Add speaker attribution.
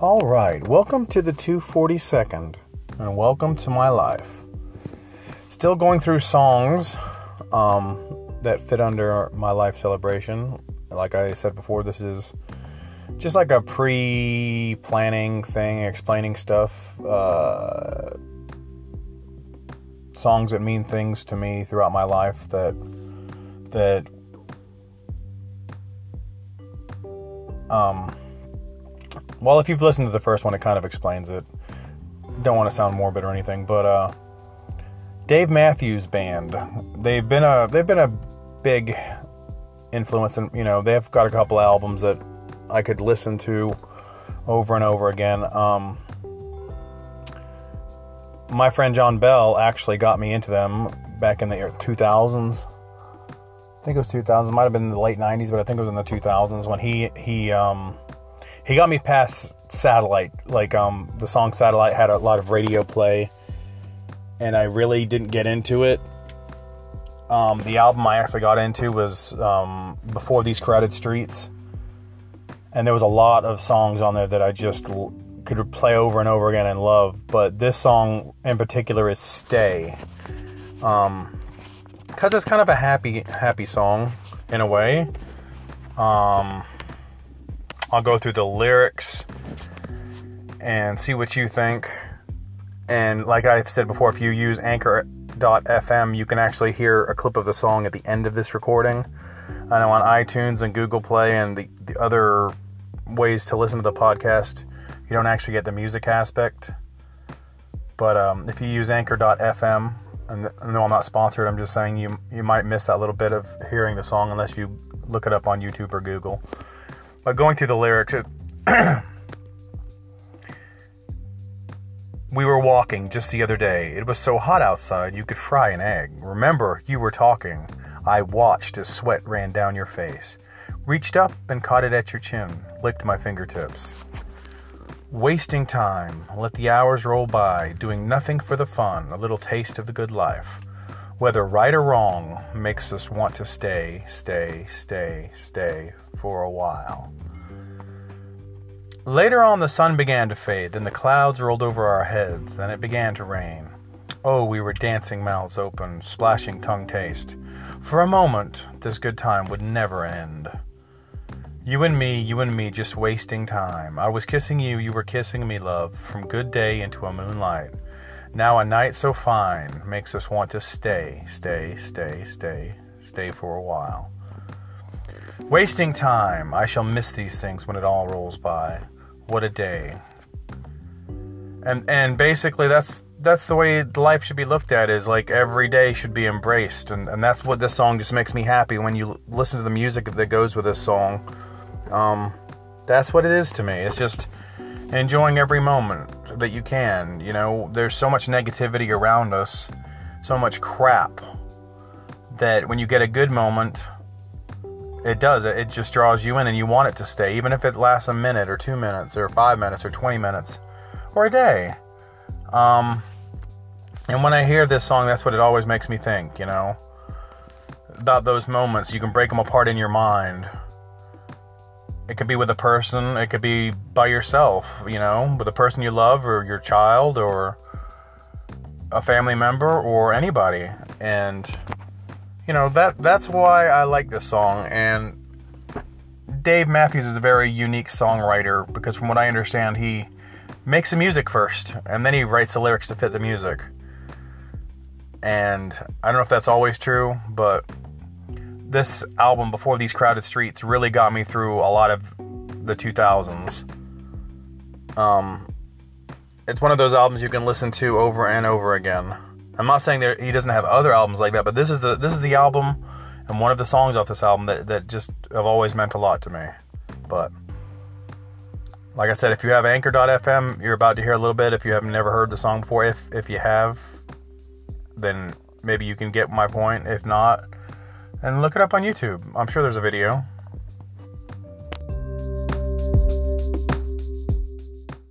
Speaker 1: All right, welcome to the 242nd, and welcome to my life. Still going through songs um, that fit under my life celebration. Like I said before, this is just like a pre planning thing, explaining stuff. Uh, songs that mean things to me throughout my life that that um well, if you've listened to the first one, it kind of explains it. Don't want to sound morbid or anything, but uh, Dave Matthews Band. They've been a they've been a big influence, and you know they've got a couple albums that I could listen to over and over again. Um, my friend John Bell actually got me into them back in the 2000s. I think it was 2000. Might have been the late 90s, but I think it was in the 2000s when he he um, he got me past satellite like um the song satellite had a lot of radio play and i really didn't get into it. Um the album i actually got into was um before these crowded streets and there was a lot of songs on there that i just l- could play over and over again and love but this song in particular is stay. Um because it's kind of a happy happy song in a way. Um I'll go through the lyrics and see what you think. And like I've said before, if you use Anchor.fm, you can actually hear a clip of the song at the end of this recording. I know on iTunes and Google Play and the, the other ways to listen to the podcast, you don't actually get the music aspect. But um, if you use Anchor.fm, and no, I'm not sponsored. I'm just saying you you might miss that little bit of hearing the song unless you look it up on YouTube or Google. But going through the lyrics, it, we were walking just the other day. It was so hot outside you could fry an egg. Remember, you were talking. I watched as sweat ran down your face. Reached up and caught it at your chin, licked my fingertips. Wasting time, let the hours roll by, doing nothing for the fun, a little taste of the good life. Whether right or wrong makes us want to stay, stay, stay, stay for a while. Later on, the sun began to fade, then the clouds rolled over our heads, and it began to rain. Oh, we were dancing mouths open, splashing tongue taste. For a moment, this good time would never end. You and me, you and me, just wasting time. I was kissing you, you were kissing me, love, from good day into a moonlight. Now a night so fine makes us want to stay, stay, stay, stay, stay for a while. Wasting time. I shall miss these things when it all rolls by. What a day. And and basically that's that's the way life should be looked at is like every day should be embraced and, and that's what this song just makes me happy when you listen to the music that goes with this song um, that's what it is to me it's just enjoying every moment that you can you know there's so much negativity around us so much crap that when you get a good moment it does. It just draws you in and you want it to stay, even if it lasts a minute or two minutes or five minutes or 20 minutes or a day. Um, and when I hear this song, that's what it always makes me think, you know, about those moments. You can break them apart in your mind. It could be with a person, it could be by yourself, you know, with a person you love or your child or a family member or anybody. And you know that that's why I like this song. And Dave Matthews is a very unique songwriter because, from what I understand, he makes the music first and then he writes the lyrics to fit the music. And I don't know if that's always true, but this album, Before These Crowded Streets, really got me through a lot of the 2000s. Um, it's one of those albums you can listen to over and over again. I'm not saying that he doesn't have other albums like that, but this is the this is the album and one of the songs off this album that, that just have always meant a lot to me. But like I said, if you have Anchor.fm, you're about to hear a little bit. If you have never heard the song before, if if you have, then maybe you can get my point. If not, and look it up on YouTube. I'm sure there's a video.